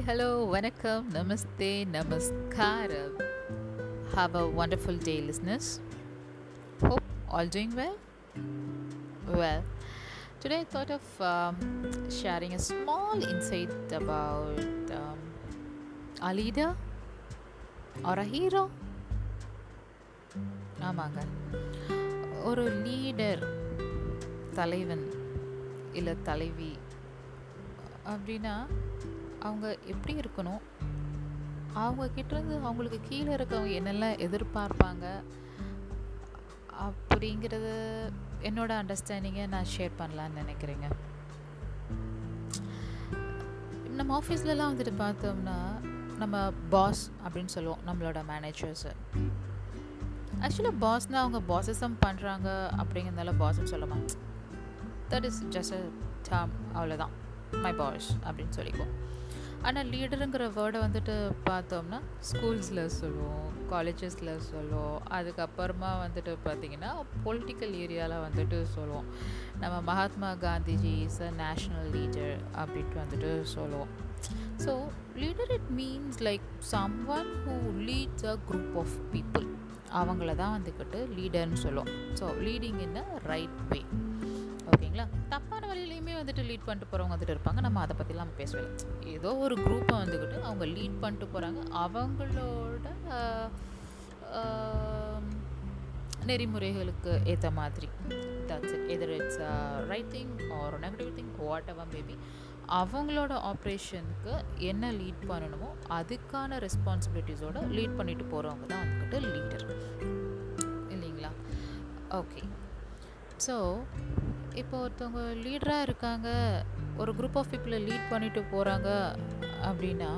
hello, vanakkam, namaste, namaskaram. Have a wonderful day, listeners. Hope all doing well. Well, today I thought of um, sharing a small insight about um, a leader or a hero. ஆமாங்க ஒரு leader தலைவன் இல்லை தலைவி அப்படின்னா அவங்க எப்படி இருக்கணும்? அவங்க கிட்டேருந்து அவங்களுக்கு கீழே இருக்கவங்க என்னெல்லாம் எதிர்பார்ப்பாங்க? அப்படிங்கிறது என்னோட அண்டர்ஸ்டாண்டிங்கை நான் ஷேர் பண்ணலான்னு நினைக்கிறேங்க. நம்ம ஆஃபீஸ்லலாம் வந்துட்டு பார்த்தோம்னா நம்ம பாஸ் அப்படின்னு சொல்லுவோம் நம்மளோட மேனேஜர்ஸு ஆக்சுவலாக பாஸ்னால் அவங்க பாசஸம் பண்ணுறாங்க அப்படிங்கிறதால பாஸ்ன்னு சொல்ல மாட்டேன் that is just a term அவ்வளோதான் மை பாஸ் அப்படின்னு சொல்லிக்குவோம். ஆனால் லீடருங்கிற வேர்டை வந்துட்டு பார்த்தோம்னா ஸ்கூல்ஸில் சொல்லுவோம் காலேஜஸில் சொல்லுவோம். அதுக்கப்புறமா வந்துட்டு பார்த்திங்கன்னா பொலிட்டிக்கல் ஏரியாவில் வந்துட்டு சொல்லுவோம். நம்ம Mahatma Gandhiji is a national leader அப்படின்ட்டு வந்துட்டு சொல்லுவோம். So leader it means like some one who leads a group of people அவங்கள தான் வந்துக்கிட்டு லீடர்னு சொல்லுவோம். So leading in a right way ஓகேங்களா தப்பு வழியிலையுமே வந்துட்டு லீட் பண்ணிட்டு போகிறவங்க வந்துட்டு இருப்பாங்க. நம்ம அதை பற்றிலாம் நம்ம பேசவே இல்லை. ஏதோ ஒரு குரூப்பை வந்துக்கிட்டு அவங்க லீட் பண்ணிட்டு போகிறாங்க அவங்களோட நெறிமுறைகளுக்கு ஏற்ற மாதிரி. That's it either it's right thing or negative thing whatever maybe அவங்களோட ஆப்ரேஷனுக்கு என்ன லீட் பண்ணணுமோ அதுக்கான ரெஸ்பான்சிபிலிட்டிஸோட லீட் பண்ணிட்டு போகிறவங்க தான் வந்துக்கிட்டு லீடர் இல்லைங்களா? ஓகே ஸோ இப்போ ஒருத்தவங்க லீடராக இருக்காங்க ஒரு குரூப் ஆஃப் பீப்புளை லீட் பண்ணிட்டு போகிறாங்க அப்படின்னா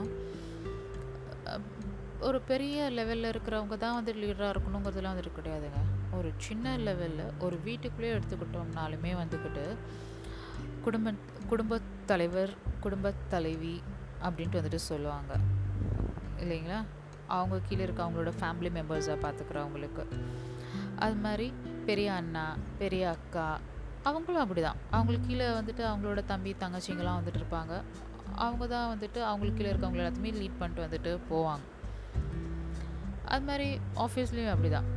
ஒரு பெரிய லெவலில் இருக்கிறவங்க தான் வந்து லீடராக இருக்கணுங்கிறதுலாம் வந்துட்டு கிடையாதுங்க. ஒரு சின்ன லெவலில் ஒரு வீட்டுக்குள்ளேயே எடுத்துக்கிட்டோம்னாலுமே வந்துக்கிட்டு குடும்ப குடும்ப தலைவர் குடும்ப தலைவி அப்படின்ட்டு வந்துட்டு சொல்லுவாங்க. இல்லைங்களா? அவங்க கீழே இருக்க அவங்களோட ஃபேமிலி மெம்பர்ஸாக பார்த்துக்கிறவங்களுக்கு. அது மாதிரி பெரிய அண்ணா பெரிய அக்கா அவங்களும் அப்படி தான் அவங்களுக்கு கீழே வந்துட்டு அவங்களோட தம்பி தங்கச்சிங்கெல்லாம் வந்துட்டு இருப்பாங்க அவங்க தான் வந்துட்டு அவங்களுக்கு கீழே இருக்கவங்க எல்லாத்தையுமே லீட் பண்ணிட்டு வந்துட்டு போவாங்க. அது மாதிரி ஆஃபீஸ்லேயும் அப்படி தான்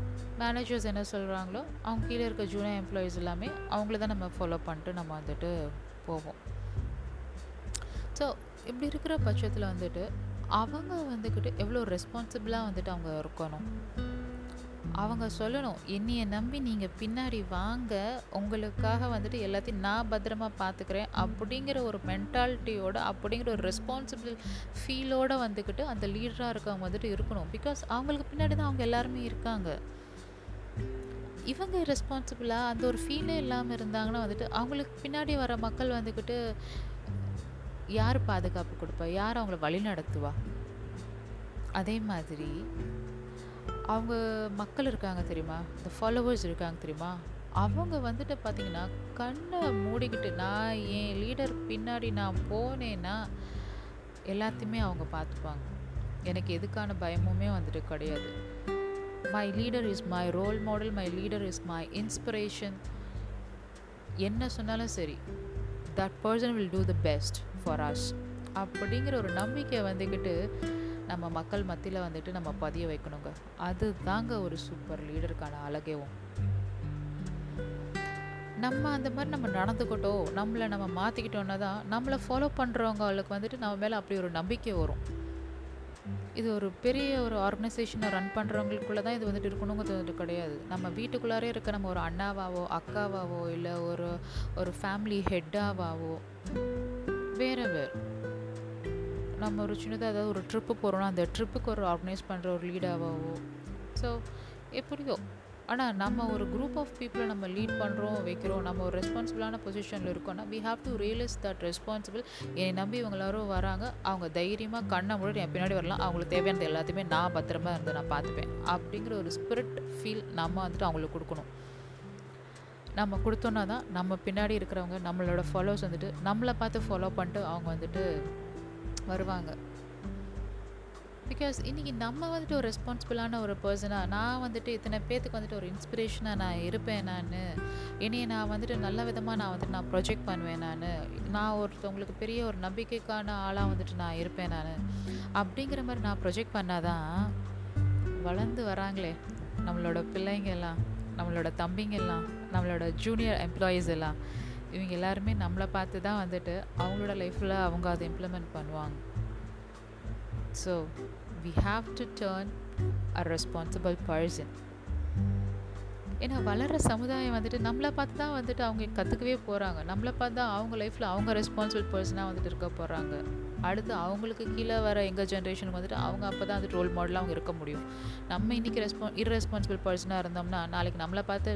மேனேஜர்ஸ் என்ன சொல்கிறாங்களோ அவங்க கீழே இருக்க ஜூனியர் எம்ப்ளாயீஸ் எல்லாமே அவங்கள தான் நம்ம ஃபாலோ பண்ணிட்டு நம்ம வந்துட்டு போவோம். ஸோ இப்படி இருக்கிற பட்சத்தில் வந்துட்டு அவங்க வந்துக்கிட்டு எவ்வளோ ரெஸ்பான்சிபிளாக வந்துட்டு அவங்க இருக்கணும். அவங்க சொல்லணும் என்னையை நம்பி நீங்கள் பின்னாடி வாங்க உங்களுக்காக வந்துட்டு எல்லாத்தையும் நான் பத்திரமா பார்த்துக்கிறேன் அப்படிங்கிற ஒரு மென்டாலிட்டியோட அப்படிங்கிற ஒரு ரெஸ்பான்சிபிள் ஃபீலோடு வந்துக்கிட்டு அந்த லீடராக இருக்கவங்க வந்துட்டு இருக்கணும். பிகாஸ் அவங்களுக்கு பின்னாடி தான் அவங்க எல்லாருமே இருக்காங்க. இவங்க ரெஸ்பான்சிபிளாக அந்த ஒரு ஃபீலே இல்லாமல் இருந்தாங்கன்னா வந்துட்டு அவங்களுக்கு பின்னாடி வர மக்கள் வந்துக்கிட்டு யார் பாதுகாப்பு கொடுப்பா? யார் அவங்கள வழி நடத்துவா? அதே மாதிரி அவங்க மக்கள் இருக்காங்க தெரியுமா? இந்த ஃபாலோவர்ஸ் இருக்காங்க தெரியுமா? அவங்க வந்துட்டு பார்த்தீங்கன்னா கண்ணை மூடிக்கிட்டு நான் என் லீடர் பின்னாடி நான் போனேன்னா எல்லாத்தையுமே அவங்க பார்த்துப்பாங்க எனக்கு எதுக்கான பயமுமே வந்துட்டு கிடையாது. My leader is my role model my leader is my inspiration என்ன சொன்னாலும் சரி that person will do the best for us அப்படிங்கிற ஒரு நம்பிக்கை வந்துக்கிட்டு நம்ம மக்கள் மத்தியில் வந்துட்டு நம்ம பதிய வைக்கணுங்க. அது தாங்க ஒரு சூப்பர் லீடருக்கான அழகேவும். நம்ம அந்த மாதிரி நம்ம நடந்துக்கிட்டோம் நம்மளை நம்ம மாற்றிக்கிட்டோன்னா தான் நம்மளை ஃபாலோ பண்ணுறவங்களுக்கு வந்துட்டு நம்ம மேலே அப்படி ஒரு நம்பிக்கை வரும். இது ஒரு பெரிய ஒரு ஆர்கனைசேஷனை ரன் பண்ணுறவங்களுக்குள்ளே தான் இது வந்துட்டு இருக்கணுங்கிறது வந்துட்டு கிடையாது. நம்ம வீட்டுக்குள்ளாரே இருக்க நம்ம ஒரு அண்ணாவாவோ அக்காவாவோ இல்லை ஒரு ஒரு ஃபேமிலி ஹெட்டாவாவோ வேற வேறு. நம்ம ஒரு சின்னதாக ஏதாவது ஒரு ட்ரிப்பு போகிறோன்னா அந்த ட்ரிப்புக்கு ஒரு ஆர்கனைஸ் பண்ணுற ஒரு லீடாகவோ ஸோ எப்படியோ. ஆனால் நம்ம ஒரு குரூப் ஆஃப் பீப்புளை நம்ம லீட் பண்ணுறோம் வைக்கிறோம் நம்ம ஒரு ரெஸ்பான்சிபிளான பொசிஷனில் இருக்கோம்னா we have to realise that responsible என்னை நம்பி இவங்க எல்லாரும் வராங்க. அவங்க தைரியமாக கண்ணை முன்னாடி என் பின்னாடி வரலாம். அவங்களுக்கு தேவையானது எல்லாத்தையுமே நான் பத்திரமா இருந்து நான் பார்த்துப்பேன். அப்படிங்கிற ஒரு ஸ்பிரிட் ஃபீல் நம்ம வந்துட்டு அவங்களுக்கு கொடுக்கணும். நம்ம கொடுத்தோன்னா தான் நம்ம பின்னாடி இருக்கிறவங்க நம்மளோட ஃபாலோவர்ஸ் வந்துட்டு நம்மளை பார்த்து ஃபாலோ பண்ணிட்டு அவங்க வந்துட்டு வருவாங்க. பிகாஸ் இன்றைக்கி நம்ம வந்துட்டு ஒரு ரெஸ்பான்சிபிளான ஒரு பர்சனாக நான் வந்துட்டு இத்தனை பேத்துக்கு வந்துட்டு ஒரு இன்ஸ்பிரேஷனாக நான் இருப்பேன் நான். என்னையை நான் வந்துட்டு நல்ல விதமாக நான் வந்துட்டு நான் ப்ரொஜெக்ட் பண்ணுவேன் நான். நான் ஒருத்தவங்களுக்கு பெரிய ஒரு நம்பிக்கைக்கான ஆளாக வந்துட்டு நான் இருப்பேன் நான். அப்படிங்கிற மாதிரி நான் ப்ரொஜெக்ட் பண்ணாதான் வளர்ந்து வராங்களே. நம்மளோட பிள்ளைங்க எல்லாம் நம்மளோட தம்பிங்க எல்லாம் நம்மளோட ஜூனியர் எம்ப்ளாயீஸ் எல்லாம். இவங்க எல்லாருமே நம்மளை பார்த்து தான் வந்துட்டு அவங்களோட லைஃப்பில் அவங்க அதை இம்ப்ளிமெண்ட் பண்ணுவாங்க. So we have to turn a responsible person ஏன்னா வளர்கிற சமுதாயம் வந்துட்டு நம்மளை பார்த்து தான் வந்துட்டு அவங்க கற்றுக்கவே போகிறாங்க நம்மளை பார்த்து தான் அவங்க லைஃப்பில் அவங்க ரெஸ்பான்சிபிள் பர்சனாக வந்துட்டு இருக்க போகிறாங்க அடுத்து அவங்களுக்கு கீழே வர எங்கள் ஜென்ரேஷனுக்கு வந்துட்டு அவங்க அப்போ தான் வந்துட்டு ரோல் மாடலாக அவங்க இருக்க முடியும். நம்ம இன்றைக்கி ரெஸ்பான் இர்ரெஸ்பான்சிபிள் பர்சனாக இருந்தோம்னா நாளைக்கு நம்மளை பார்த்து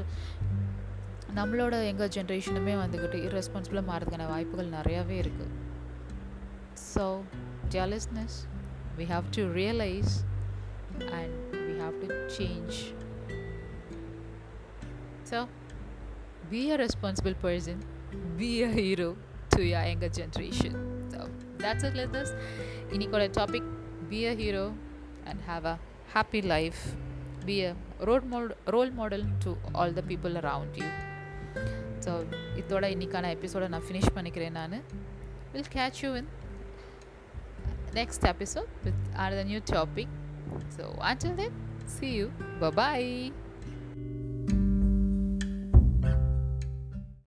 நம்மளோட எங்கள் ஜென்ரேஷனுமே வந்துக்கிட்டு இர்ரெஸ்பான்சிபிளாக மாறதுக்கான வாய்ப்புகள் நிறையாவே இருக்குது so jealousness we have to realize and we have to change. So, be a responsible person, be a hero to your younger generation. So, that's it, let us. Inikola topic be a hero and have a happy life. Be a role model, role model to all the people around you. So இதோட இன்னைக்கான எபிசோடை நான் finish பண்ணிக்கிறேன் நான் will catch you in next episode with another new topic. So until then, see you. Bye bye.